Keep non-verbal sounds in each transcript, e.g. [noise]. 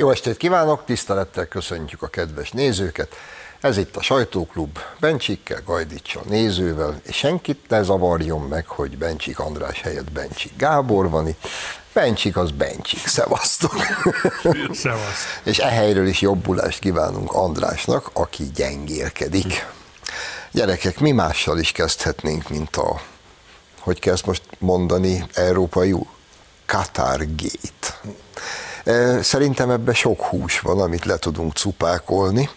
Jó estét kívánok, tisztelettel köszöntjük a kedves nézőket. Ez itt a Sajtóklub, Bencsikkel, Gajdicsal nézővel, és senkit ne zavarjon meg, hogy Bencsik András helyett Bencsik Gábor van itt. Bencsik az Bencsik, szevasztok! Szevasz. és e helyről is jobbulást kívánunk Andrásnak, aki gyengélkedik. Gyerekek, mi mással is kezdhetnénk, mint a, hogy kell ezt most mondani, európai Qatar Gate. Szerintem ebben sok hús van, amit le tudunk cupákolni,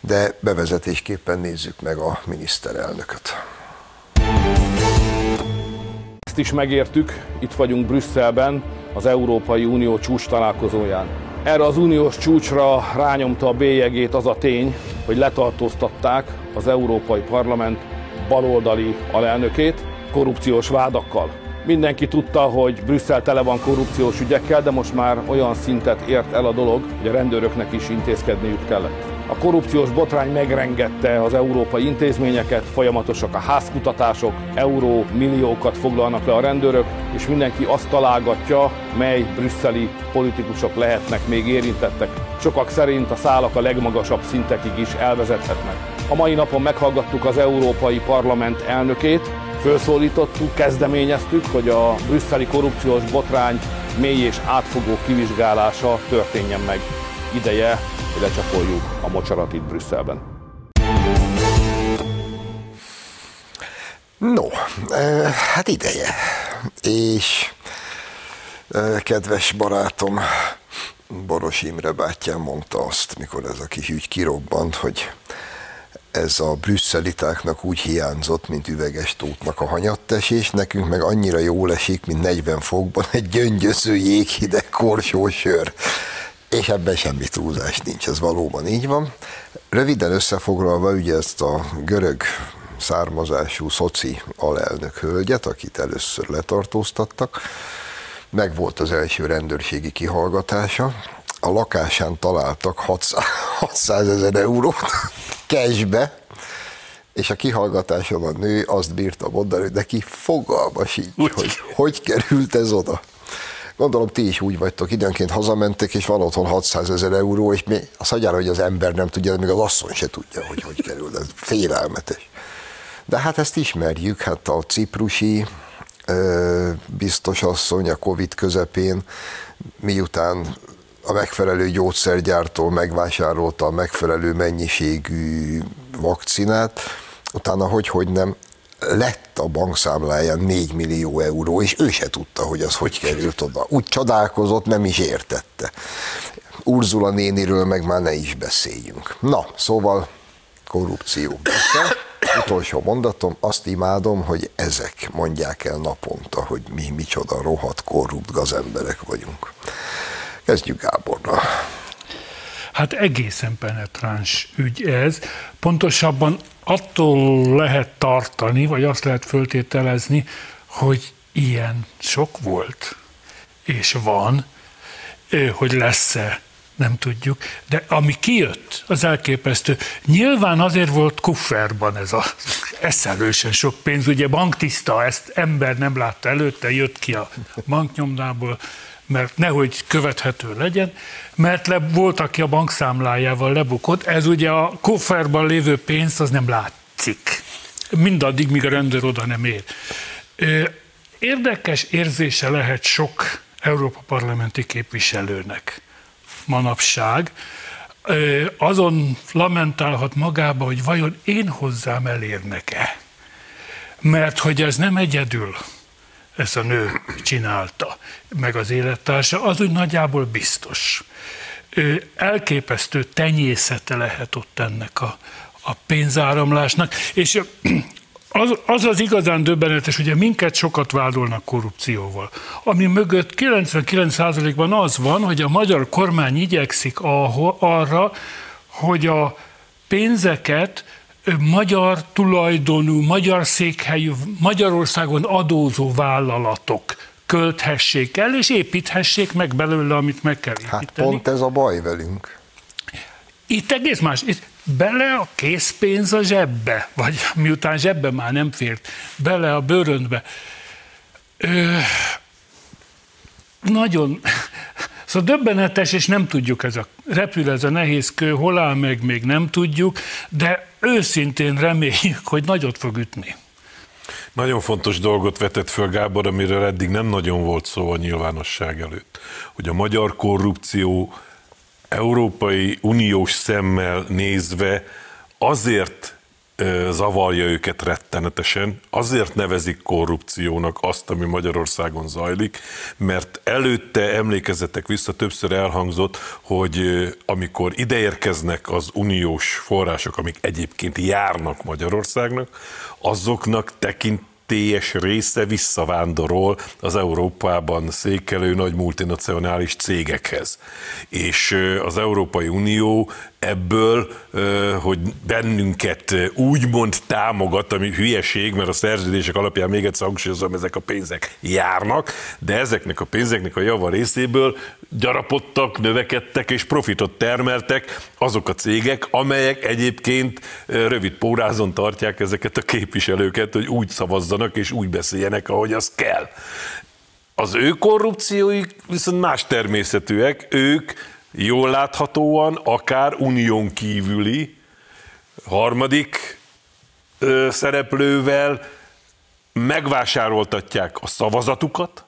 de bevezetésképpen nézzük meg a miniszterelnököt. Ezt is megértük, itt vagyunk Brüsszelben, az Európai Unió csúcs találkozóján. Erre az uniós csúcsra rányomta a bélyegét az a tény, hogy letartóztatták az Európai Parlament baloldali alelnökét korrupciós vádakkal. Mindenki tudta, hogy Brüsszel tele van korrupciós ügyekkel, de most már olyan szintet ért el a dolog, hogy a rendőröknek is intézkedniük kellett. A korrupciós botrány megrengette az európai intézményeket, folyamatosak a házkutatások, euró milliókat foglalnak le a rendőrök, és mindenki azt találgatja, mely brüsszeli politikusok lehetnek még érintettek. Sokak szerint a szálak a legmagasabb szintekig is elvezethetnek. A mai napon meghallgattuk az Európai Parlament elnökét, Fölszólítottuk, kezdeményeztük, hogy a brüsszeli korrupciós botrány mély és átfogó kivizsgálása történjen meg. Ideje, hogy lecsapoljuk a mocsarat itt Brüsszelben. No, eh, hát ideje. És eh, kedves barátom, Boros Imre bátyám mondta azt, mikor ez a kis ügy kirobbant, hogy ez a brüsszelitáknak úgy hiányzott, mint üveges tótnak a hanyattesés, nekünk meg annyira jól esik, mint 40 fokban egy gyöngyöző jéghideg korsó sör. És ebben semmi túlzás nincs, ez valóban így van. Röviden összefoglalva, ugye ezt a görög származású szoci alelnök hölgyet, akit először letartóztattak, meg volt az első rendőrségi kihallgatása, a lakásán találtak 600 ezer eurót cashbe, és a kihallgatáson a nő azt bírta mondani, hogy neki fogalma sincs, Úgy. hogy hogy került ez oda. Gondolom, ti is úgy vagytok, időnként hazamentek, és van otthon 600 ezer euró, és mi, azt hagyjára, hogy az ember nem tudja, de még az asszony se tudja, hogy hogy kerül, ez félelmetes. De hát ezt ismerjük, hát a ciprusi biztos asszony a Covid közepén, miután a megfelelő gyógyszergyártól megvásárolta a megfelelő mennyiségű vakcinát, utána hogy-hogy nem lett a bankszámláján 4 millió euró, és ő se tudta, hogy az hogy került oda. Úgy csodálkozott, nem is értette. Urzula néniről meg már ne is beszéljünk. Na, szóval korrupció. Persze, utolsó mondatom, azt imádom, hogy ezek mondják el naponta, hogy mi micsoda rohadt korrupt gazemberek vagyunk. Kezdjük Gábornal. Hát egészen penetráns ügy ez. Pontosabban attól lehet tartani, vagy azt lehet föltételezni, hogy ilyen sok volt, és van, hogy lesz-e, nem tudjuk, de ami kijött, az elképesztő. Nyilván azért volt kufferban ez a eszelősen sok pénz, ugye banktiszta, ezt ember nem látta előtte, jött ki a banknyomdából, mert nehogy követhető legyen, mert le, volt, aki a bankszámlájával lebukott, ez ugye a kofferban lévő pénz, az nem látszik. Mindaddig, míg a rendőr oda nem ér. Érdekes érzése lehet sok Európa parlamenti képviselőnek manapság, azon lamentálhat magába, hogy vajon én hozzám elérnek-e. Mert hogy ez nem egyedül ezt a nő csinálta, meg az élettársa, az úgy nagyjából biztos. Ö, Elképesztő tenyészete lehet ott ennek a, a pénzáramlásnak, és az, az az igazán döbbenetes, ugye minket sokat vádolnak korrupcióval, ami mögött 99%-ban az van, hogy a magyar kormány igyekszik arra, hogy a pénzeket magyar tulajdonú, magyar székhelyű, Magyarországon adózó vállalatok költhessék el, és építhessék meg belőle, amit meg kell építeni. Hát pont ez a baj velünk. Itt egész más. Itt bele a készpénz a zsebbe, vagy miután zsebbe már nem fért, bele a bőröndbe. Ö, nagyon, Szóval döbbenetes, és nem tudjuk, ez a repül ez a nehéz kő, hol áll meg, még nem tudjuk, de őszintén reméljük, hogy nagyot fog ütni. Nagyon fontos dolgot vetett föl Gábor, amiről eddig nem nagyon volt szó a nyilvánosság előtt, hogy a magyar korrupció Európai Uniós szemmel nézve azért zavarja őket rettenetesen, azért nevezik korrupciónak azt, ami Magyarországon zajlik, mert előtte emlékezetek vissza, többször elhangzott, hogy amikor ideérkeznek az uniós források, amik egyébként járnak Magyarországnak, azoknak tekint teljes része visszavándorol az Európában székelő nagy multinacionális cégekhez. És az Európai Unió ebből, hogy bennünket úgymond támogat, ami hülyeség, mert a szerződések alapján még egyszer hangsúlyozom, ezek a pénzek járnak, de ezeknek a pénzeknek a java részéből gyarapodtak, növekedtek és profitot termeltek azok a cégek, amelyek egyébként rövid pórázon tartják ezeket a képviselőket, hogy úgy szavazzanak és úgy beszéljenek, ahogy az kell. Az ő korrupcióik viszont más természetűek, ők jól láthatóan akár unión kívüli harmadik ö, szereplővel megvásároltatják a szavazatukat,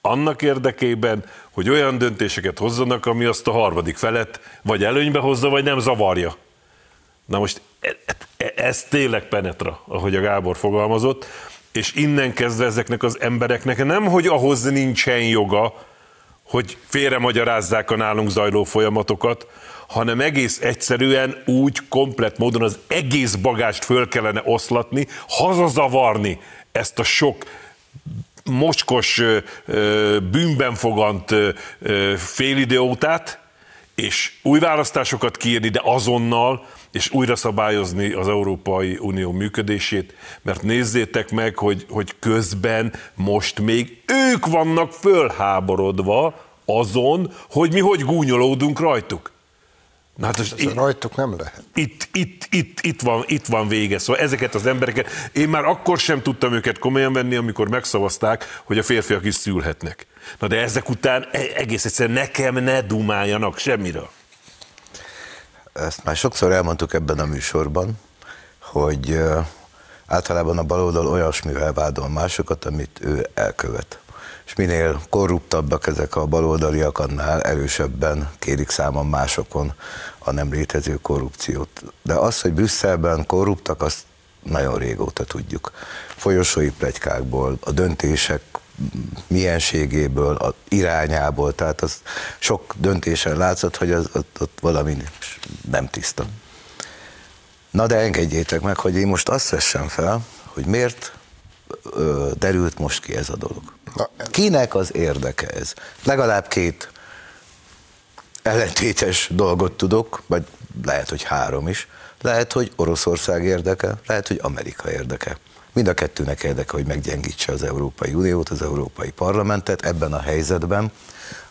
annak érdekében, hogy olyan döntéseket hozzanak, ami azt a harmadik felet vagy előnybe hozza, vagy nem zavarja. Na most e, e, ez tényleg penetra, ahogy a Gábor fogalmazott, és innen kezdve ezeknek az embereknek nem, hogy ahhoz nincsen joga, hogy félremagyarázzák a nálunk zajló folyamatokat, hanem egész egyszerűen úgy komplet módon az egész bagást föl kellene oszlatni, hazazavarni ezt a sok mocskos, bűnben fogant félideótát, és új választásokat kiírni, de azonnal, és újra szabályozni az Európai Unió működését, mert nézzétek meg, hogy, hogy közben most még ők vannak fölháborodva azon, hogy mi hogy gúnyolódunk rajtuk. Na hát most itt, rajtuk nem lehet. Itt, itt, itt, itt, van, itt van vége. Szóval ezeket az embereket, én már akkor sem tudtam őket komolyan venni, amikor megszavazták, hogy a férfiak is szülhetnek. Na de ezek után e- egész egyszerűen nekem ne dumáljanak semmiről. Ezt már sokszor elmondtuk ebben a műsorban, hogy általában a baloldal olyasmivel vádol másokat, amit ő elkövet és minél korruptabbak ezek a baloldaliak, annál erősebben kérik számon másokon a nem létező korrupciót. De az, hogy Brüsszelben korruptak, azt nagyon régóta tudjuk. Folyosói plegykákból, a döntések mienségéből, a irányából, tehát az sok döntésen látszott, hogy az, ott, ott valami nem tiszta. Na de engedjétek meg, hogy én most azt vessem fel, hogy miért ö, derült most ki ez a dolog. Na, Kinek az érdeke ez? Legalább két ellentétes dolgot tudok, vagy lehet, hogy három is. Lehet, hogy Oroszország érdeke, lehet, hogy Amerika érdeke. Mind a kettőnek érdeke, hogy meggyengítse az Európai Uniót, az Európai Parlamentet ebben a helyzetben.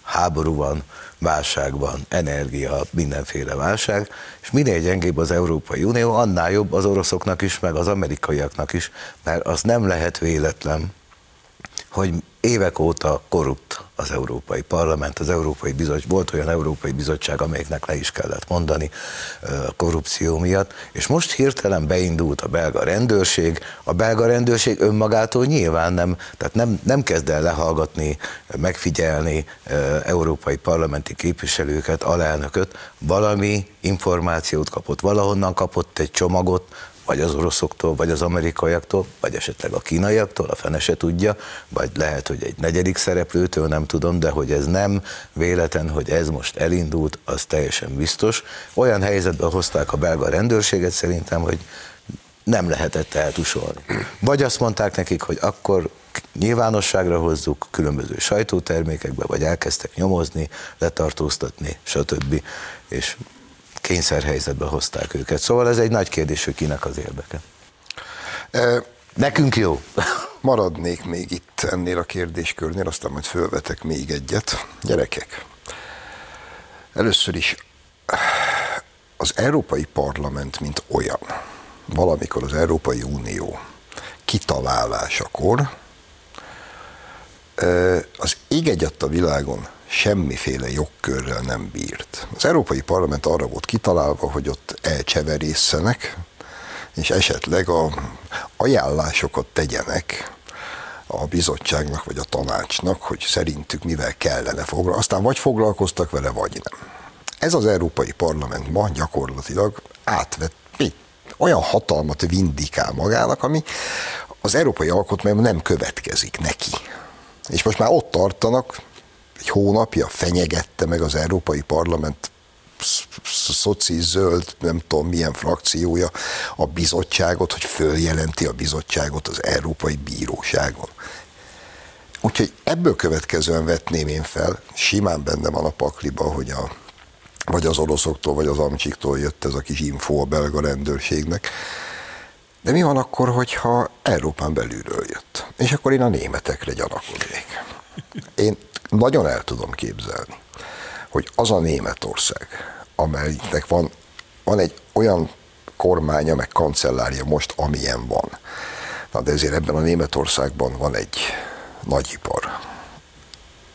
Háború van, válság van, energia, mindenféle válság, és minél gyengébb az Európai Unió, annál jobb az oroszoknak is, meg az amerikaiaknak is, mert az nem lehet véletlen, hogy évek óta korrupt az Európai Parlament, az Európai Bizottság, volt olyan Európai Bizottság, amelyeknek le is kellett mondani korrupció miatt, és most hirtelen beindult a belga rendőrség, a belga rendőrség önmagától nyilván nem, tehát nem, nem kezd el lehallgatni, megfigyelni európai parlamenti képviselőket, alelnököt, valami információt kapott, valahonnan kapott egy csomagot, vagy az oroszoktól, vagy az amerikaiaktól, vagy esetleg a kínaiaktól, a fene se tudja, vagy lehet, hogy egy negyedik szereplőtől, nem tudom, de hogy ez nem véletlen, hogy ez most elindult, az teljesen biztos. Olyan helyzetben hozták a belga rendőrséget szerintem, hogy nem lehetett eltusolni. Vagy azt mondták nekik, hogy akkor nyilvánosságra hozzuk különböző sajtótermékekbe, vagy elkezdtek nyomozni, letartóztatni, stb. És kényszerhelyzetbe hozták őket. Szóval ez egy nagy kérdés, hogy kinek az érdeke. E, Nekünk jó. Maradnék még itt ennél a kérdéskörnél, aztán majd fölvetek még egyet. Gyerekek, először is az Európai Parlament, mint olyan, valamikor az Európai Unió kitalálásakor az ég a világon semmiféle jogkörrel nem bírt. Az Európai Parlament arra volt kitalálva, hogy ott elcseverészenek, és esetleg a ajánlásokat tegyenek a bizottságnak vagy a tanácsnak, hogy szerintük mivel kellene foglalkozni. Aztán vagy foglalkoztak vele, vagy nem. Ez az Európai Parlament ma gyakorlatilag átvett olyan hatalmat vindikál magának, ami az európai alkotmányban nem következik neki. És most már ott tartanak, egy hónapja fenyegette meg az Európai Parlament szoci zöld, nem tudom milyen frakciója a bizottságot, hogy följelenti a bizottságot az Európai Bíróságon. Úgyhogy ebből következően vetném én fel, simán benne van a pakliba, hogy a, vagy az oroszoktól, vagy az amcsiktól jött ez a kis info a belga rendőrségnek. De mi van akkor, hogyha Európán belülről jött? És akkor én a németekre gyanakodnék. Én nagyon el tudom képzelni, hogy az a Németország, amelynek van, van egy olyan kormánya, meg kancellárja most, amilyen van. Na de ezért ebben a Németországban van egy nagyipar.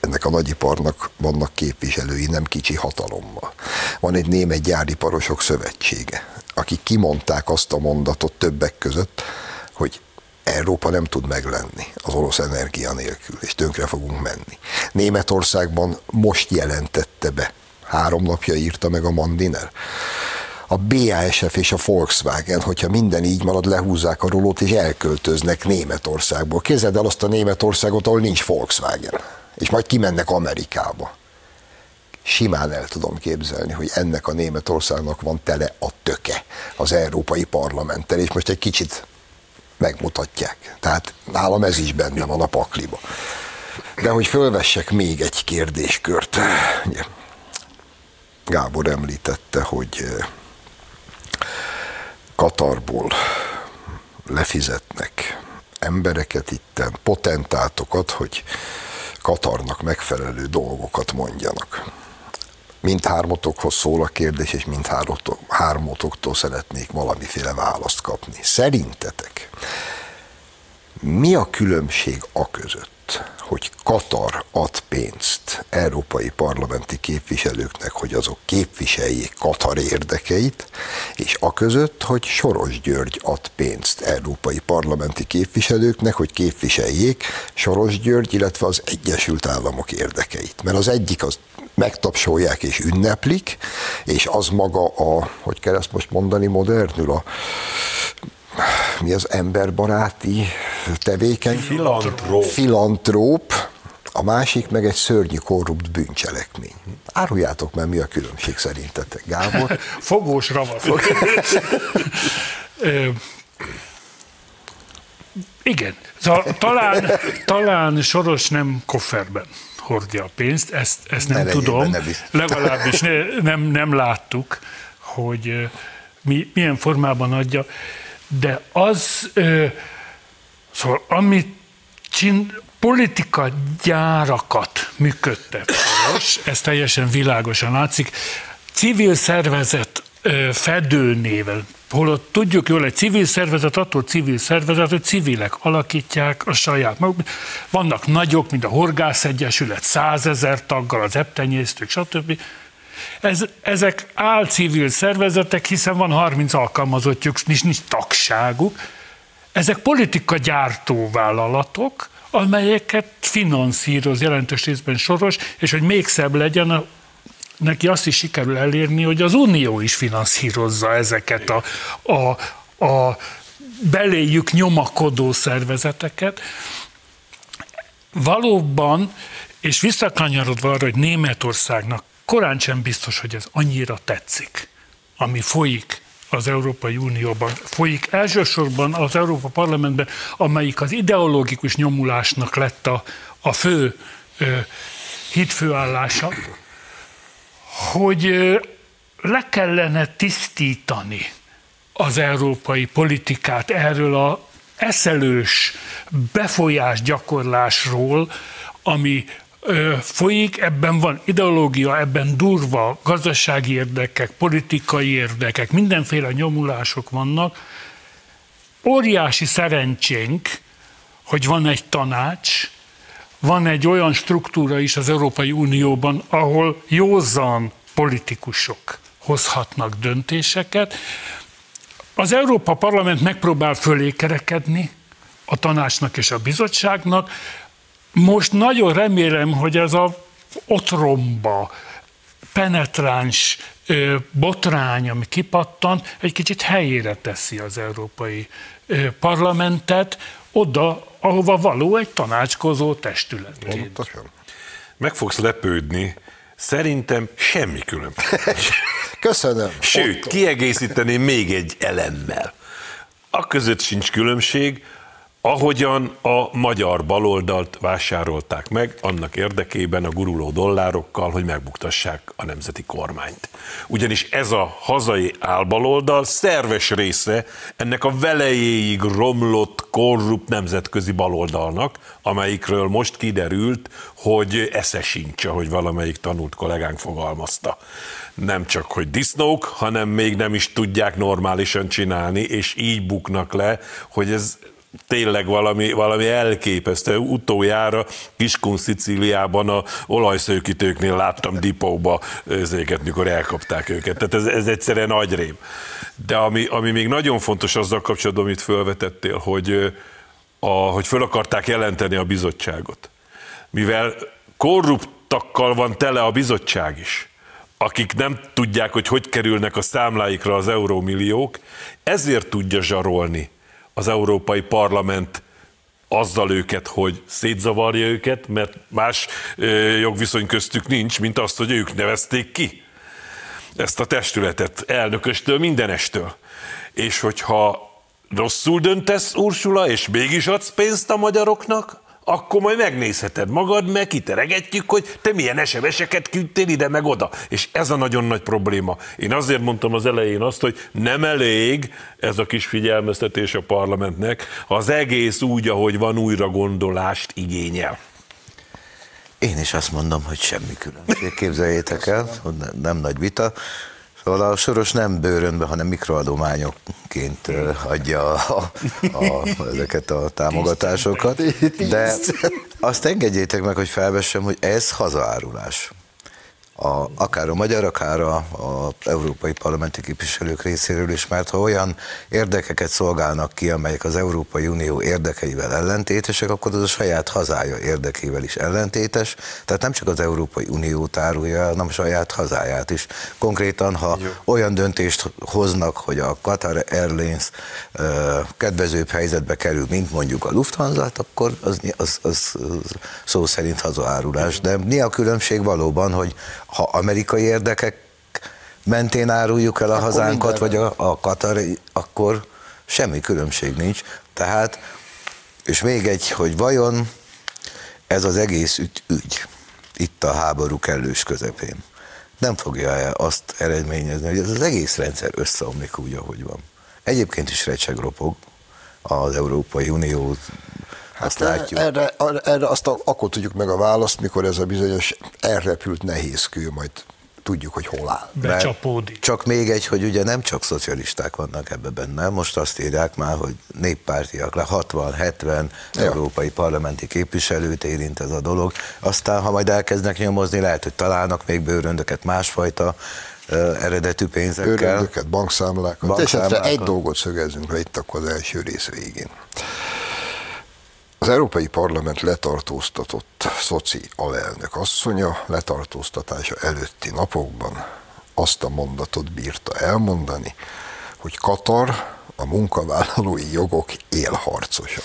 Ennek a nagyiparnak vannak képviselői, nem kicsi hatalommal. Van egy német gyáriparosok szövetsége, akik kimondták azt a mondatot többek között, hogy Európa nem tud meglenni az orosz energia nélkül, és tönkre fogunk menni. Németországban most jelentette be, három napja írta meg a Mandiner, a BASF és a Volkswagen, hogyha minden így marad, lehúzzák a rolót és elköltöznek Németországból. Képzeld el azt a Németországot, ahol nincs Volkswagen, és majd kimennek Amerikába. Simán el tudom képzelni, hogy ennek a Németországnak van tele a töke az Európai Parlamenttel, és most egy kicsit megmutatják. Tehát nálam ez is benne van a pakliba. De hogy fölvessek még egy kérdéskört. Gábor említette, hogy Katarból lefizetnek embereket itten, potentátokat, hogy Katarnak megfelelő dolgokat mondjanak. Mindhármatokhoz szól a kérdés, és mindhármatoktól szeretnék valamiféle választ kapni. Szerintetek mi a különbség a között, hogy Katar ad pénzt európai parlamenti képviselőknek, hogy azok képviseljék Katar érdekeit, és a között, hogy Soros György ad pénzt európai parlamenti képviselőknek, hogy képviseljék Soros György, illetve az Egyesült Államok érdekeit. Mert az egyik az megtapsolják és ünneplik, és az maga a, hogy kell ezt most mondani modernül, a mi az emberbaráti tevékeny? Filantróp. Filantróp, a másik meg egy szörnyű korrupt bűncselekmény. Áruljátok meg, mi a különbség szerintetek, Gábor? [laughs] Fogós ravasz. [laughs] igen, szóval talán, talán Soros nem kofferben hordja a pénzt, ezt, ezt nem Ne tudom, benne legalábbis ne, nem, nem láttuk, hogy mi, milyen formában adja, de az, szóval amit csin, politika gyárakat működtet ez teljesen világosan látszik, civil szervezet ö, fedőnével, holott tudjuk jól, egy civil szervezet attól civil szervezet, hogy civilek alakítják a saját maguk. Vannak nagyok, mint a Horgász Egyesület, százezer taggal, az eptenyésztők, stb. Ez, ezek álcivil szervezetek, hiszen van 30 alkalmazottjuk, nincs, nincs tagságuk. Ezek politika gyártó vállalatok, amelyeket finanszíroz jelentős részben soros, és hogy még szebb legyen, neki azt is sikerül elérni, hogy az Unió is finanszírozza ezeket a, a, a beléjük nyomakodó szervezeteket. Valóban, és visszakanyarodva arra, hogy Németországnak korán sem biztos, hogy ez annyira tetszik, ami folyik az Európai Unióban, folyik elsősorban az Európa Parlamentben, amelyik az ideológikus nyomulásnak lett a, a fő ö, hitfőállása, hogy le kellene tisztítani az európai politikát erről a eszelős befolyás gyakorlásról, ami ö, folyik, ebben van ideológia, ebben durva gazdasági érdekek, politikai érdekek, mindenféle nyomulások vannak. Óriási szerencsénk, hogy van egy tanács, van egy olyan struktúra is az Európai Unióban, ahol józan politikusok hozhatnak döntéseket. Az Európa Parlament megpróbál fölé kerekedni a tanácsnak és a bizottságnak. Most nagyon remélem, hogy ez a otromba, penetráns botrány, ami kipattan, egy kicsit helyére teszi az Európai Parlamentet, oda, ahova való egy tanácskozó testület. Meg fogsz lepődni, szerintem semmi különbség. [laughs] Köszönöm. Sőt, kiegészíteném még egy elemmel. A között sincs különbség, ahogyan a magyar baloldalt vásárolták meg annak érdekében a guruló dollárokkal, hogy megbuktassák a nemzeti kormányt. Ugyanis ez a hazai álbaloldal szerves része ennek a velejéig romlott, korrupt nemzetközi baloldalnak, amelyikről most kiderült, hogy esze sincs, hogy valamelyik tanult kollégánk fogalmazta nem csak, hogy disznók, hanem még nem is tudják normálisan csinálni, és így buknak le, hogy ez tényleg valami, valami elképesztő. Utoljára Kiskun Szicíliában a olajszőkítőknél láttam dipóba ezeket, mikor elkapták őket. Tehát ez, ez egyszerűen agyrém. De ami, ami még nagyon fontos azzal kapcsolatban, amit felvetettél, hogy, a, hogy föl akarták jelenteni a bizottságot. Mivel korruptakkal van tele a bizottság is, akik nem tudják, hogy hogy kerülnek a számláikra az eurómilliók, ezért tudja zsarolni az Európai Parlament azzal őket, hogy szétzavarja őket, mert más jogviszony köztük nincs, mint azt, hogy ők nevezték ki ezt a testületet elnököstől, mindenestől. És hogyha rosszul döntesz, Ursula, és mégis adsz pénzt a magyaroknak, akkor majd megnézheted magad, meg kiteregetjük, hogy te milyen SMS-eket küldtél ide meg oda. És ez a nagyon nagy probléma. Én azért mondtam az elején azt, hogy nem elég ez a kis figyelmeztetés a parlamentnek, az egész úgy, ahogy van, újra gondolást igényel. Én is azt mondom, hogy semmi különbség. Képzeljétek el, hogy nem nagy vita. Szóval a Soros nem bőrönbe, hanem mikroadományokként adja a, a, ezeket a támogatásokat. De azt engedjétek meg, hogy felvessem, hogy ez hazaárulás a, akár a magyar, akár a, a európai parlamenti képviselők részéről is, mert ha olyan érdekeket szolgálnak ki, amelyek az Európai Unió érdekeivel ellentétesek, akkor az a saját hazája érdekével is ellentétes, tehát nem csak az Európai Unió tárulja, hanem a saját hazáját is. Konkrétan, ha Jó. olyan döntést hoznak, hogy a Qatar Airlines uh, kedvezőbb helyzetbe kerül, mint mondjuk a Lufthansa, akkor az, az, az, az szó szerint hazaárulás. De mi a különbség valóban, hogy ha amerikai érdekek mentén áruljuk el a akkor hazánkat, vagy a, a katari, akkor semmi különbség nincs. Tehát, és még egy, hogy vajon ez az egész ügy, ügy itt a háború kellős közepén nem fogja -e azt eredményezni, hogy ez az egész rendszer összeomlik úgy, ahogy van. Egyébként is ropog az Európai Unió Hát azt látjuk. Erre, erre azt a, akkor tudjuk meg a választ, mikor ez a bizonyos elrepült nehézkő majd tudjuk, hogy hol áll. Becsapódik. Csak még egy, hogy ugye nem csak szocialisták vannak ebbe benne, most azt írják már, hogy néppártiak, le 60-70 ja. európai parlamenti képviselőt érint ez a dolog. Aztán, ha majd elkezdnek nyomozni, lehet, hogy találnak még bőröndöket másfajta eredetű pénzekkel. Bőröndöket, bankszámlákat. bankszámlákat. És egy dolgot szögezzünk le itt akkor az első rész végén. Európai Parlament letartóztatott szoci alelnök asszonya letartóztatása előtti napokban azt a mondatot bírta elmondani, hogy Katar a munkavállalói jogok élharcosa.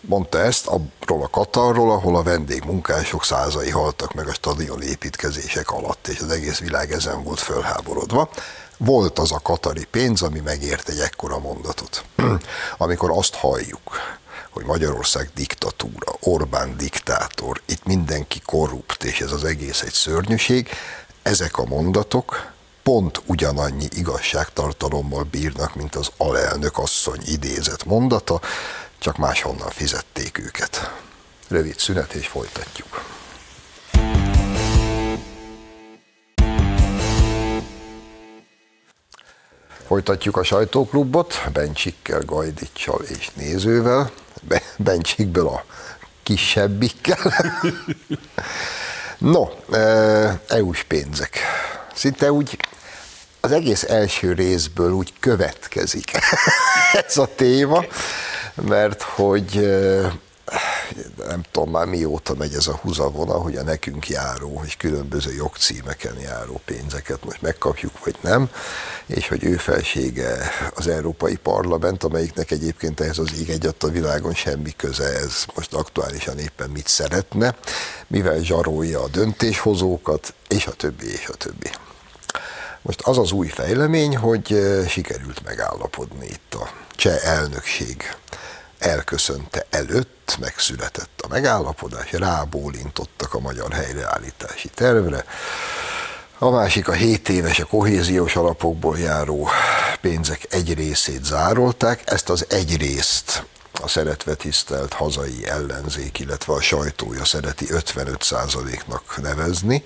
Mondta ezt abról a Katarról, ahol a vendégmunkások százai haltak meg a stadion építkezések alatt, és az egész világ ezen volt fölháborodva. Volt az a katari pénz, ami megért egy ekkora mondatot. [clears throat] Amikor azt halljuk, hogy Magyarország diktatúra, Orbán diktátor, itt mindenki korrupt, és ez az egész egy szörnyűség, ezek a mondatok pont ugyanannyi igazságtartalommal bírnak, mint az alelnök asszony idézett mondata, csak máshonnan fizették őket. Rövid szünet, és folytatjuk. Folytatjuk a sajtóklubot, Bencsikkel, Gajdicsal és nézővel. Bencsikből a kisebbikkel. no, EU-s pénzek. Szinte úgy az egész első részből úgy következik [laughs] ez a téma, mert hogy nem tudom már mióta megy ez a húzavona, hogy a nekünk járó, hogy különböző jogcímeken járó pénzeket most megkapjuk, vagy nem, és hogy ő felsége az Európai Parlament, amelyiknek egyébként ehhez az ég egyat a világon semmi köze, ez most aktuálisan éppen mit szeretne, mivel zsarolja a döntéshozókat, és a többi, és a többi. Most az az új fejlemény, hogy sikerült megállapodni itt a cseh elnökség elköszönte előtt, megszületett a megállapodás, rábólintottak a magyar helyreállítási tervre, a másik a 7 éves a kohéziós alapokból járó pénzek egy részét zárolták, ezt az egy részt a szeretve tisztelt hazai ellenzék, illetve a sajtója szereti 55%-nak nevezni,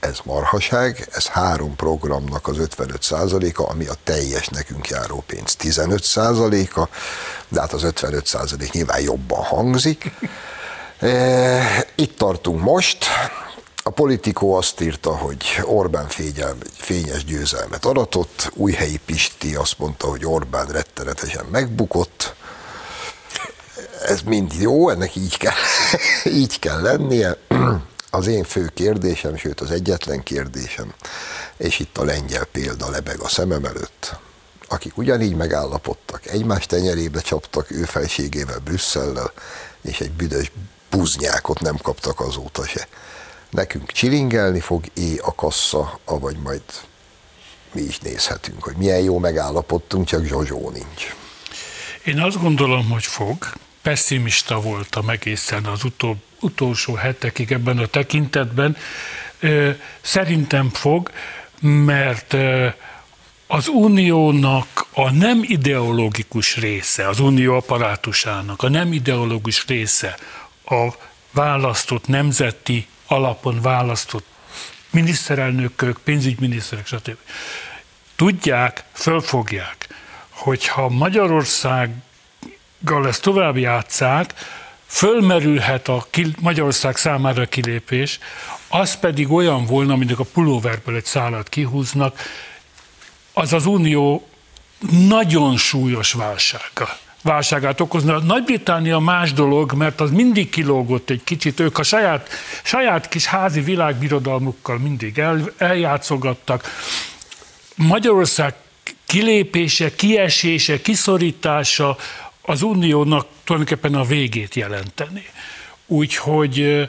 ez marhaság, ez három programnak az 55%-a, ami a teljes nekünk járó pénz 15%-a, de hát az 55% nyilván jobban hangzik. E, itt tartunk most, a politikó azt írta, hogy Orbán fényel, fényes győzelmet aratott, Újhelyi Pisti azt mondta, hogy Orbán rettenetesen megbukott, ez mind jó, ennek így kell, [laughs] így kell lennie az én fő kérdésem, sőt az egyetlen kérdésem, és itt a lengyel példa lebeg a szemem előtt, akik ugyanígy megállapodtak, egymás tenyerébe csaptak ő felségével Brüsszellel, és egy büdös buznyákot nem kaptak azóta se. Nekünk csilingelni fog é a kassa, avagy majd mi is nézhetünk, hogy milyen jó megállapodtunk, csak Zsozsó nincs. Én azt gondolom, hogy fog. Pessimista voltam egészen az utóbb utolsó hetekig ebben a tekintetben. Szerintem fog, mert az uniónak a nem ideológikus része, az unió apparátusának a nem ideológus része, a választott nemzeti alapon választott miniszterelnökök, pénzügyminiszterek, stb. Tudják, fölfogják, hogyha Magyarországgal ezt tovább játszák, fölmerülhet a Magyarország számára kilépés, az pedig olyan volna, mint a pulóverből egy szállat kihúznak, az az unió nagyon súlyos válsága válságát okozna. Nagy-Britannia más dolog, mert az mindig kilógott egy kicsit, ők a saját, saját kis házi világbirodalmukkal mindig el, eljátszogattak. Magyarország kilépése, kiesése, kiszorítása az uniónak tulajdonképpen a végét jelenteni. Úgyhogy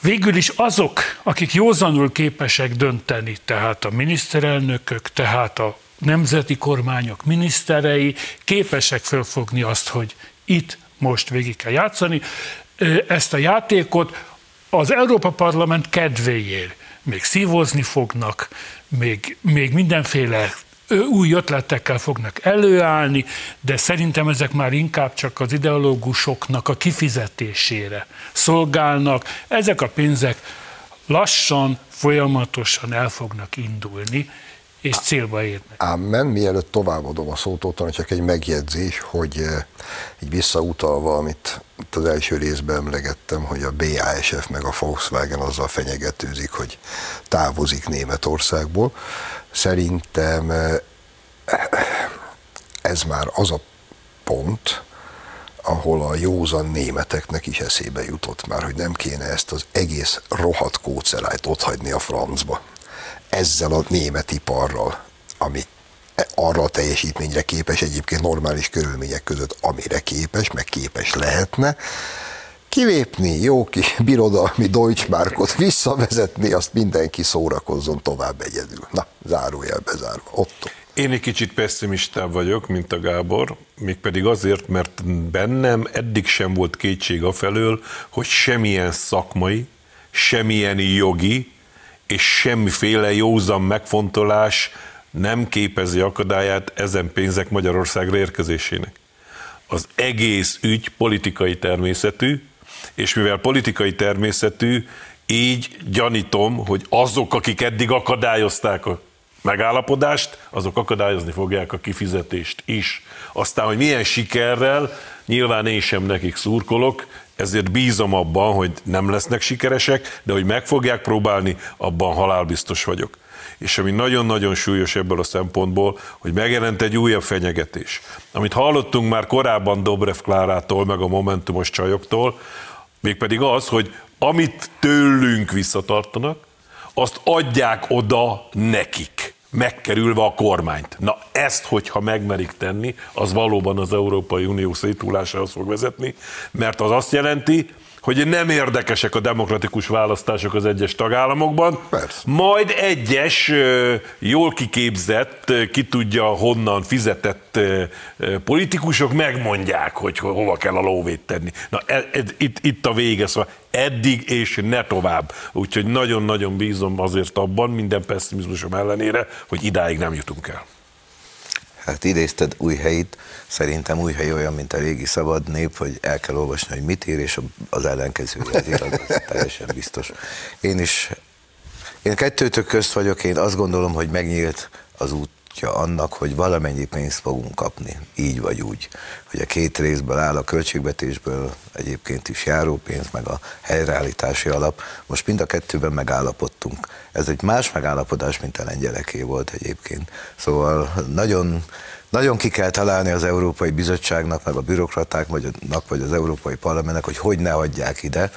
végül is azok, akik józanul képesek dönteni, tehát a miniszterelnökök, tehát a nemzeti kormányok miniszterei képesek fölfogni azt, hogy itt most végig kell játszani. Ezt a játékot az Európa Parlament kedvéért még szívozni fognak, még, még mindenféle új ötletekkel fognak előállni, de szerintem ezek már inkább csak az ideológusoknak a kifizetésére szolgálnak. Ezek a pénzek lassan, folyamatosan el fognak indulni, és célba érnek. Ámen, mielőtt továbbadom a szót, ott csak egy megjegyzés, hogy egy visszautalva, amit itt az első részben emlegettem, hogy a BASF meg a Volkswagen azzal fenyegetőzik, hogy távozik Németországból. Szerintem ez már az a pont, ahol a józan németeknek is eszébe jutott már, hogy nem kéne ezt az egész rohadt kócerájt otthagyni a francba. Ezzel a német iparral, ami arra a teljesítményre képes egyébként normális körülmények között, amire képes, meg képes lehetne, kilépni, jó kis birodalmi Deutschmarkot visszavezetni, azt mindenki szórakozzon tovább egyedül. Na, zárójel bezárva. Otto. Én egy kicsit pessimistább vagyok, mint a Gábor, mégpedig azért, mert bennem eddig sem volt kétség afelől, hogy semmilyen szakmai, semmilyen jogi és semmiféle józan megfontolás nem képezi akadályát ezen pénzek Magyarországra érkezésének. Az egész ügy politikai természetű, és mivel politikai természetű, így gyanítom, hogy azok, akik eddig akadályozták a megállapodást, azok akadályozni fogják a kifizetést is. Aztán, hogy milyen sikerrel, nyilván én sem nekik szurkolok, ezért bízom abban, hogy nem lesznek sikeresek, de hogy meg fogják próbálni, abban halálbiztos vagyok. És ami nagyon-nagyon súlyos ebből a szempontból, hogy megjelent egy újabb fenyegetés. Amit hallottunk már korábban Dobrev Klárától, meg a Momentumos csajoktól, mégpedig az, hogy amit tőlünk visszatartanak, azt adják oda nekik megkerülve a kormányt. Na ezt, hogyha megmerik tenni, az valóban az Európai Unió szétúlásához fog vezetni, mert az azt jelenti, hogy nem érdekesek a demokratikus választások az egyes tagállamokban, Persze. majd egyes, jól kiképzett, ki tudja honnan fizetett politikusok megmondják, hogy hova kell a lóvét tenni. Na, ez, ez, itt, itt a vége, szóval eddig és ne tovább. Úgyhogy nagyon-nagyon bízom azért abban, minden pessimizmusom ellenére, hogy idáig nem jutunk el. Hát idézted új helyit, szerintem új hely olyan, mint a régi szabad nép, hogy el kell olvasni, hogy mit ír, és az ellenkező az igaz, az teljesen biztos. Én is, én kettőtök közt vagyok, én azt gondolom, hogy megnyílt az útja annak, hogy valamennyi pénzt fogunk kapni, így vagy úgy. Hogy a két részből áll a költségvetésből egyébként is járópénz, meg a helyreállítási alap. Most mind a kettőben megállapodtunk. Ez egy más megállapodás, mint a lengyeleké volt egyébként. Szóval nagyon nagyon ki kell találni az Európai Bizottságnak, meg a bürokratáknak, vagy az Európai Parlamentnek, hogy hogy ne adják ide,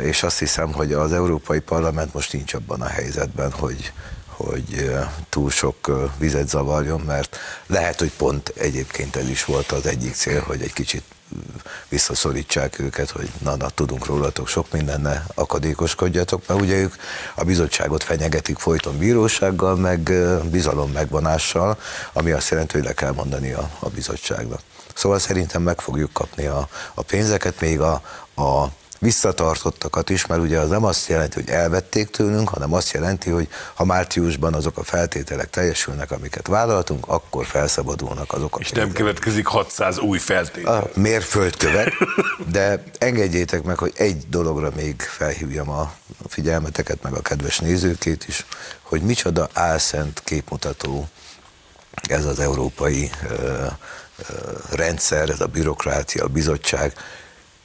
és azt hiszem, hogy az Európai Parlament most nincs abban a helyzetben, hogy, hogy túl sok vizet zavarjon, mert lehet, hogy pont egyébként ez is volt az egyik cél, hogy egy kicsit visszaszorítsák őket, hogy na, na, tudunk rólatok sok mindenne akadékoskodjatok, mert ugye ők a bizottságot fenyegetik folyton bírósággal, meg bizalom megvonással, ami azt jelenti, hogy le kell mondani a, a bizottságnak. Szóval szerintem meg fogjuk kapni a, a pénzeket, még a, a visszatartottakat is, mert ugye az nem azt jelenti, hogy elvették tőlünk, hanem azt jelenti, hogy ha márciusban azok a feltételek teljesülnek, amiket vállaltunk, akkor felszabadulnak azok a És nem következik 600 új feltétel. A mérföldkövek, de engedjétek meg, hogy egy dologra még felhívjam a figyelmeteket, meg a kedves nézőkét is, hogy micsoda álszent képmutató ez az európai rendszer, ez a bürokrácia, a bizottság,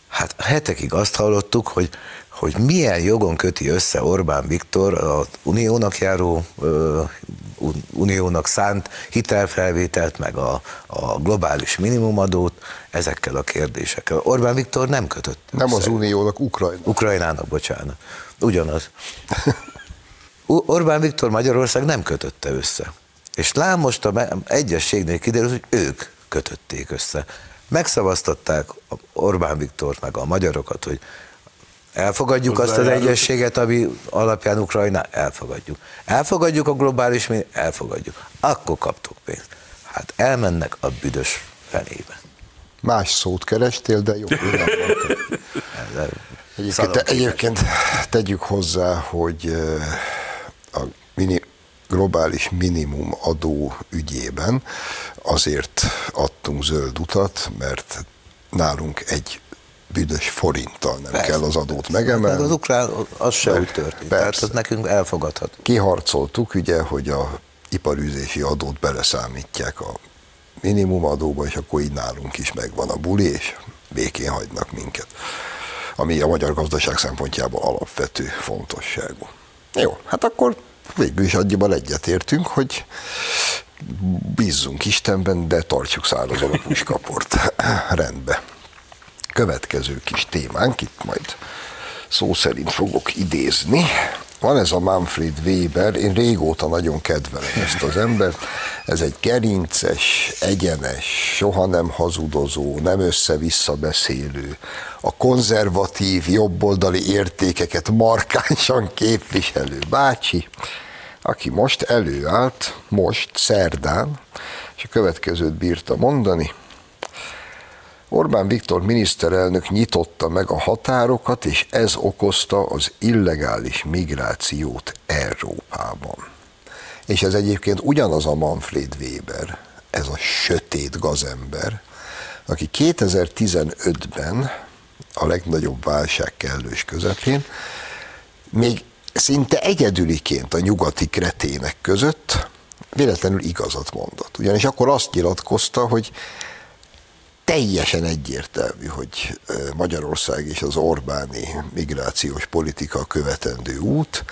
Hát hetekig azt hallottuk, hogy, hogy milyen jogon köti össze Orbán Viktor az uniónak járó, uh, uniónak szánt hitelfelvételt, meg a, a globális minimumadót ezekkel a kérdésekkel. Orbán Viktor nem kötött Nem össze. az uniónak, Ukrajna. Ukrajnának, bocsánat. Ugyanaz. Orbán Viktor Magyarország nem kötötte össze. És lám most a egyességnél kiderült, hogy ők kötötték össze megszavaztatták Orbán Viktort meg a magyarokat, hogy elfogadjuk azt az egyességet, ami alapján Ukrajna, elfogadjuk. Elfogadjuk a globális, mi elfogadjuk. Akkor kaptuk pénzt. Hát elmennek a büdös fenébe. Más szót kerestél, de jó. [laughs] egyébként, egyébként tegyük hozzá, hogy a mini, globális minimum adó ügyében azért adtunk zöld utat, mert nálunk egy büdös forinttal nem persze, kell az adót megemelni. Az ukrán, az se úgy történt. Persze. Tehát az nekünk elfogadhat. Kiharcoltuk ugye, hogy a iparűzési adót beleszámítják a minimum adóba, és akkor így nálunk is megvan a buli, és békén hagynak minket. Ami a magyar gazdaság szempontjából alapvető fontosságú. Jó, hát akkor végül is annyiban egyetértünk, hogy bízzunk Istenben, de tartsuk szárazon a puskaport. [clears throat] Rendbe. Következő kis témánk, itt majd szó szerint fogok idézni. Van ez a Manfred Weber, én régóta nagyon kedvelem ezt az embert. Ez egy gerinces, egyenes, soha nem hazudozó, nem össze-vissza beszélő, a konzervatív, jobboldali értékeket markánsan képviselő bácsi, aki most előállt, most, szerdán, és a következőt bírta mondani. Orbán Viktor miniszterelnök nyitotta meg a határokat, és ez okozta az illegális migrációt Európában. És ez egyébként ugyanaz a Manfred Weber, ez a sötét gazember, aki 2015-ben a legnagyobb válság kellős közepén még szinte egyedüliként a nyugati kretének között véletlenül igazat mondott. Ugyanis akkor azt nyilatkozta, hogy teljesen egyértelmű, hogy Magyarország és az Orbáni migrációs politika követendő út,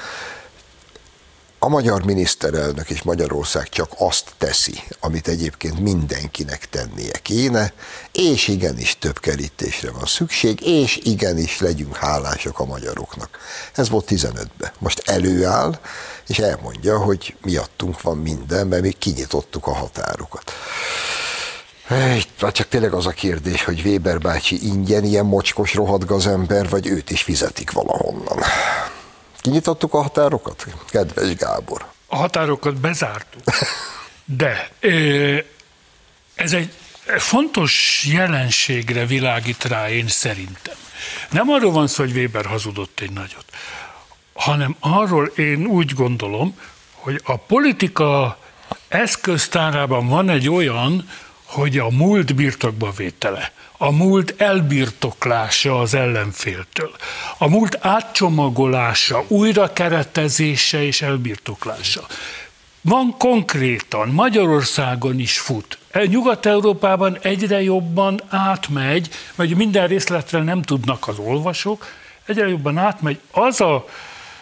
a magyar miniszterelnök és Magyarország csak azt teszi, amit egyébként mindenkinek tennie kéne, és igenis több kerítésre van szükség, és igenis legyünk hálásak a magyaroknak. Ez volt 15-ben. Most előáll, és elmondja, hogy miattunk van minden, mert mi kinyitottuk a határokat. Csak tényleg az a kérdés, hogy Weber bácsi ingyen ilyen mocskos rohadt gazember, vagy őt is fizetik valahonnan. Kinyitottuk a határokat? Kedves Gábor. A határokat bezártuk. De ez egy fontos jelenségre világít rá én szerintem. Nem arról van szó, hogy Weber hazudott egy nagyot, hanem arról én úgy gondolom, hogy a politika eszköztárában van egy olyan, hogy a múlt birtokba vétele, a múlt elbirtoklása az ellenféltől, a múlt átcsomagolása, újra és elbirtoklása. Van konkrétan, Magyarországon is fut. E, Nyugat-Európában egyre jobban átmegy, vagy minden részletre nem tudnak az olvasók, egyre jobban átmegy az a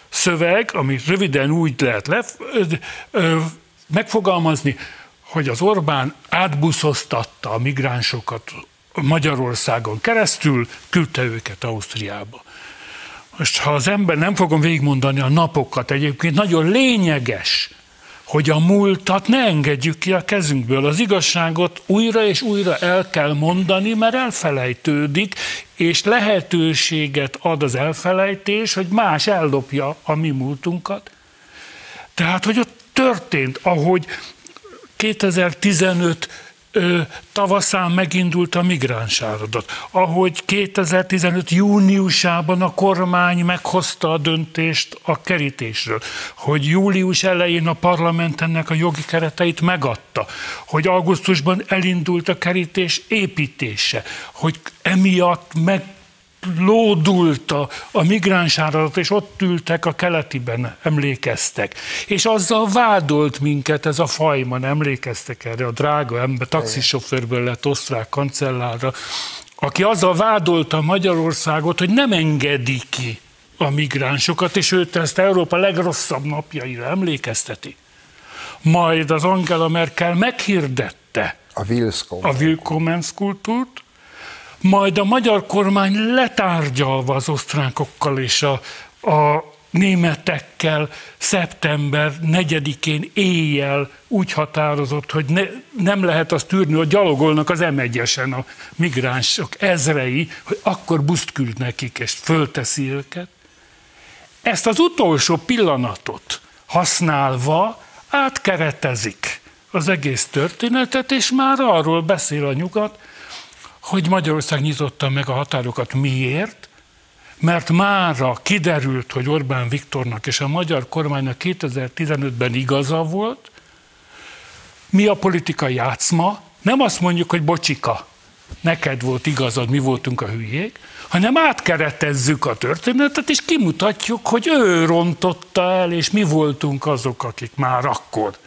szöveg, amit röviden úgy lehet lef, ö, ö, megfogalmazni, hogy az Orbán átbuszoztatta a migránsokat Magyarországon keresztül, küldte őket Ausztriába. Most ha az ember, nem fogom végigmondani a napokat, egyébként nagyon lényeges, hogy a múltat ne engedjük ki a kezünkből. Az igazságot újra és újra el kell mondani, mert elfelejtődik, és lehetőséget ad az elfelejtés, hogy más ellopja a mi múltunkat. Tehát, hogy ott történt, ahogy 2015 ö, tavaszán megindult a migránsáradat, ahogy 2015 júniusában a kormány meghozta a döntést a kerítésről, hogy július elején a parlament ennek a jogi kereteit megadta, hogy augusztusban elindult a kerítés építése, hogy emiatt meg lódult a, a migránsáradat, és ott ültek a keletiben, emlékeztek. És azzal vádolt minket ez a fajman, emlékeztek erre a drága ember, taxisofőrből lett osztrák kancellárra, aki azzal vádolta Magyarországot, hogy nem engedi ki a migránsokat, és őt ezt Európa legrosszabb napjaira emlékezteti. Majd az Angela Merkel meghirdette a Willkommen, a Willkommens kultúrt, majd a magyar kormány letárgyalva az osztrákokkal és a, a németekkel szeptember 4-én éjjel úgy határozott, hogy ne, nem lehet azt tűrni, hogy gyalogolnak az m a migránsok ezrei, hogy akkor buszt küld nekik, és fölteszi őket. Ezt az utolsó pillanatot használva átkeretezik az egész történetet, és már arról beszél a nyugat, hogy Magyarország nyitotta meg a határokat. Miért? Mert mára kiderült, hogy Orbán Viktornak és a magyar kormánynak 2015-ben igaza volt. Mi a politikai játszma? Nem azt mondjuk, hogy bocsika, neked volt igazad, mi voltunk a hülyék, hanem átkeretezzük a történetet, és kimutatjuk, hogy ő rontotta el, és mi voltunk azok, akik már akkor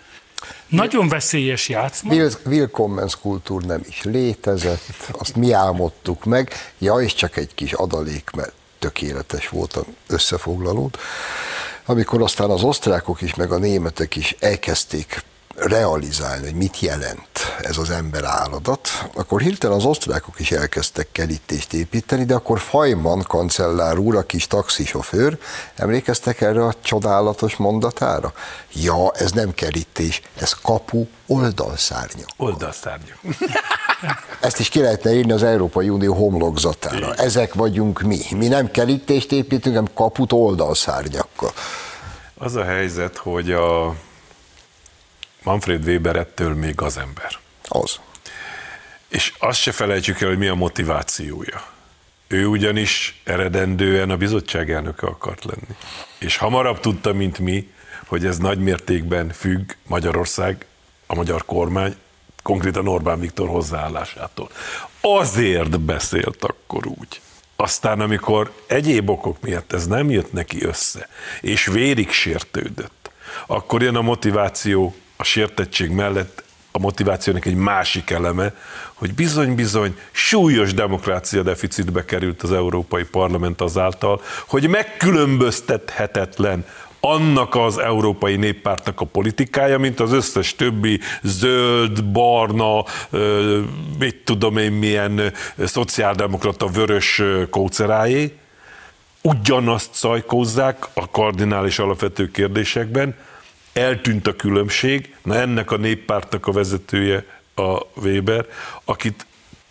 nagyon veszélyes játszma. Will, Willkommens kultúr nem is létezett, azt mi álmodtuk meg, ja, és csak egy kis adalék, mert tökéletes volt a összefoglalód. Amikor aztán az osztrákok is, meg a németek is elkezdték realizálni, hogy mit jelent ez az ember álladat, akkor hirtelen az osztrákok is elkezdtek kerítést építeni, de akkor Fajman kancellár úr, a kis taxisofőr, emlékeztek erre a csodálatos mondatára? Ja, ez nem kerítés, ez kapu oldalszárnya. Oldalszárnya. [laughs] Ezt is ki lehetne írni az Európai Unió homlokzatára. Ezek vagyunk mi. Mi nem kerítést építünk, hanem kaput oldalszárnyakkal. Az a helyzet, hogy a Manfred Weber ettől még az ember. Az. És azt se felejtsük el, hogy mi a motivációja. Ő ugyanis eredendően a bizottság elnöke akart lenni. És hamarabb tudta, mint mi, hogy ez nagy mértékben függ Magyarország, a magyar kormány, konkrétan Orbán Viktor hozzáállásától. Azért beszélt akkor úgy. Aztán, amikor egyéb okok miatt ez nem jött neki össze, és vérig sértődött, akkor jön a motiváció a sértettség mellett a motivációnak egy másik eleme, hogy bizony-bizony súlyos demokrácia deficitbe került az Európai Parlament azáltal, hogy megkülönböztethetetlen annak az Európai Néppártnak a politikája, mint az összes többi zöld, barna, mit tudom én milyen szociáldemokrata vörös kócerájé, ugyanazt szajkózzák a kardinális alapvető kérdésekben, eltűnt a különbség, na ennek a néppártnak a vezetője a Weber, akit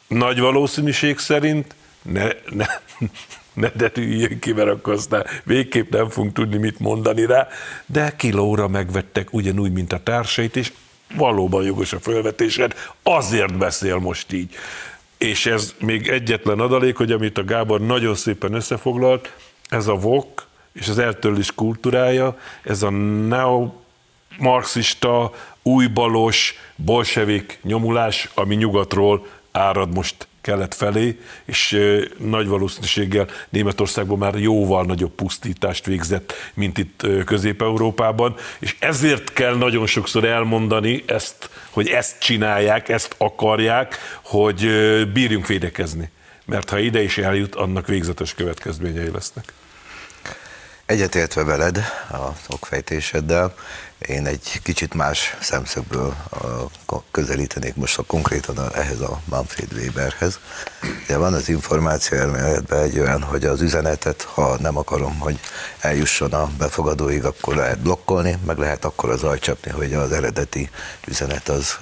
nagy valószínűség szerint ne, ne, [laughs] ne derüljön ki, mert akkor aztán végképp nem fogunk tudni mit mondani rá, de kilóra megvettek ugyanúgy, mint a társait, és valóban jogos a felvetésed, azért beszél most így. És ez még egyetlen adalék, hogy amit a Gábor nagyon szépen összefoglalt, ez a vok és az eltörlés kultúrája, ez a neomarxista, újbalos, bolsevik nyomulás, ami nyugatról árad most kelet felé, és nagy valószínűséggel Németországban már jóval nagyobb pusztítást végzett, mint itt Közép-Európában, és ezért kell nagyon sokszor elmondani ezt, hogy ezt csinálják, ezt akarják, hogy bírjunk védekezni. Mert ha ide is eljut, annak végzetes következményei lesznek. Egyetértve veled a okfejtéseddel, én egy kicsit más szemszögből közelítenék most a konkrétan ehhez a Manfred Weberhez. De van az információ elméletben egy olyan, hogy az üzenetet, ha nem akarom, hogy eljusson a befogadóig, akkor lehet blokkolni, meg lehet akkor az ajcsapni, hogy az eredeti üzenet az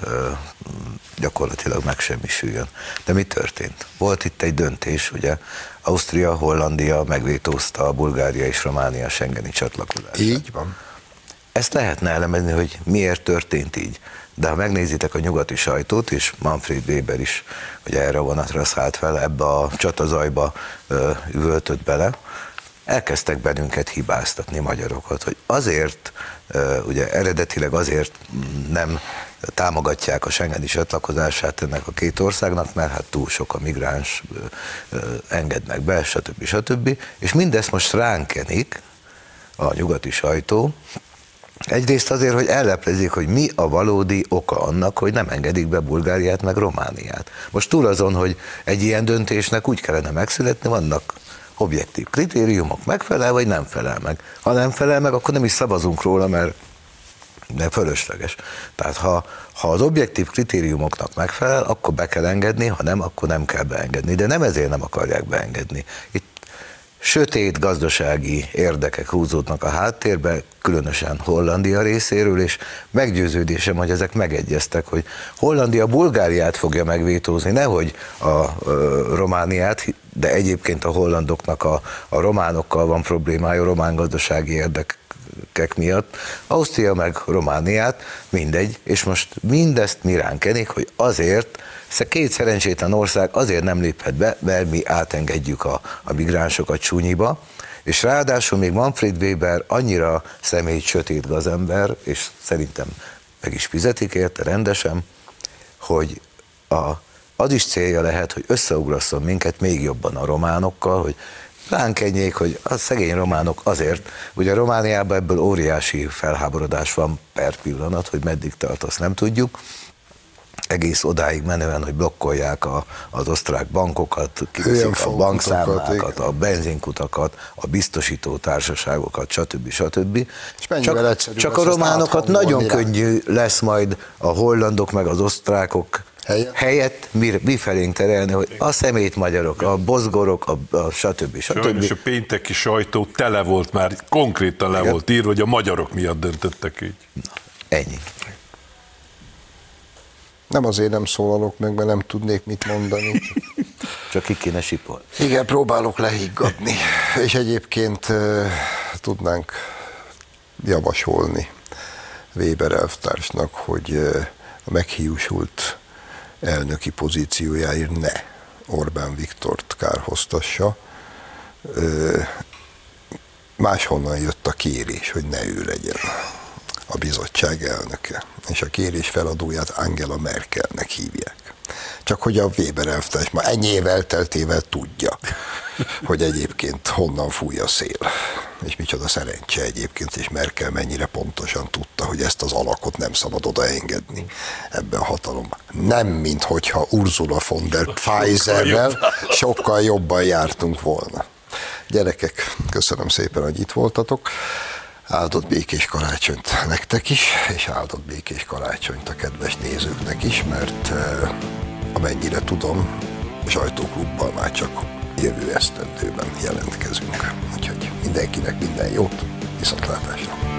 gyakorlatilag megsemmisüljön. De mi történt? Volt itt egy döntés, ugye, Ausztria, Hollandia megvétózta a Bulgária és Románia Schengeni csatlakozást. Így van. Ezt lehetne elemezni, hogy miért történt így. De ha megnézitek a nyugati sajtót, és Manfred Weber is hogy erre vonatra szállt fel, ebbe a csatazajba üvöltött bele, elkezdtek bennünket hibáztatni magyarokat, hogy azért, ugye eredetileg azért nem támogatják a Schengeni csatlakozását ennek a két országnak, mert hát túl sok a migráns, engednek be, stb. stb. És mindezt most ránkenik a nyugati sajtó, Egyrészt azért, hogy elleplezik, hogy mi a valódi oka annak, hogy nem engedik be Bulgáriát meg Romániát. Most túl azon, hogy egy ilyen döntésnek úgy kellene megszületni, vannak objektív kritériumok, megfelel vagy nem felel meg. Ha nem felel meg, akkor nem is szavazunk róla, mert de fölösleges. Tehát ha, ha az objektív kritériumoknak megfelel, akkor be kell engedni, ha nem, akkor nem kell beengedni. De nem ezért nem akarják beengedni. Itt sötét gazdasági érdekek húzódnak a háttérbe, különösen Hollandia részéről, és meggyőződésem, hogy ezek megegyeztek, hogy Hollandia Bulgáriát fogja megvétózni, nehogy a, a Romániát, de egyébként a hollandoknak a, a románokkal van problémája, a román gazdasági érdek miatt, Ausztria meg Romániát, mindegy, és most mindezt mi ránk kenik, hogy azért, két szerencsétlen ország azért nem léphet be, mert mi átengedjük a, a migránsokat csúnyiba, és ráadásul még Manfred Weber annyira személy sötét gazember, és szerintem meg is fizetik érte rendesen, hogy a, az is célja lehet, hogy összeugrasszon minket még jobban a románokkal, hogy ránk ennyék, hogy a szegény románok azért, ugye Romániában ebből óriási felháborodás van per pillanat, hogy meddig tart, azt nem tudjuk, egész odáig menően, hogy blokkolják a, az osztrák bankokat, kiveszik a bankszámlákat, a benzinkutakat, a biztosító társaságokat, stb. stb. És csak, csak a románokat nagyon könnyű lesz majd a hollandok meg az osztrákok helyett, helyett mi, mi felénk terelni, hogy a szemét magyarok, a bozgorok, a, a stb. stb. Sajnos a pénteki sajtó tele volt már, konkrétan le Igen. volt írva, hogy a magyarok miatt döntöttek így. Na, ennyi. Nem azért nem szólalok meg, mert nem tudnék mit mondani. [laughs] Csak ki kéne sipol. Igen, próbálok lehiggadni. És egyébként uh, tudnánk javasolni Weber elvtársnak, hogy uh, a meghiúsult elnöki pozíciójáért ne Orbán Viktort kárhoztassa. Máshonnan jött a kérés, hogy ne ő legyen a bizottság elnöke, és a kérés feladóját Angela Merkelnek hívják. Csak hogy a Weber elvtárs ma ennyi év elteltével tudja, hogy egyébként honnan fúj a szél. és micsoda szerencse egyébként, és Merkel mennyire pontosan tudta, hogy ezt az alakot nem szabad odaengedni ebbe a hatalomba. Nem, mint hogyha Ursula von der Pfizerrel sokkal jobban jártunk volna. Gyerekek, köszönöm szépen, hogy itt voltatok. Áldott békés karácsonyt nektek is, és áldott békés karácsonyt a kedves nézőknek is, mert amennyire tudom, sajtóklubbal már csak jövő esztendőben jelentkezünk. Úgyhogy mindenkinek minden jót, viszontlátásra!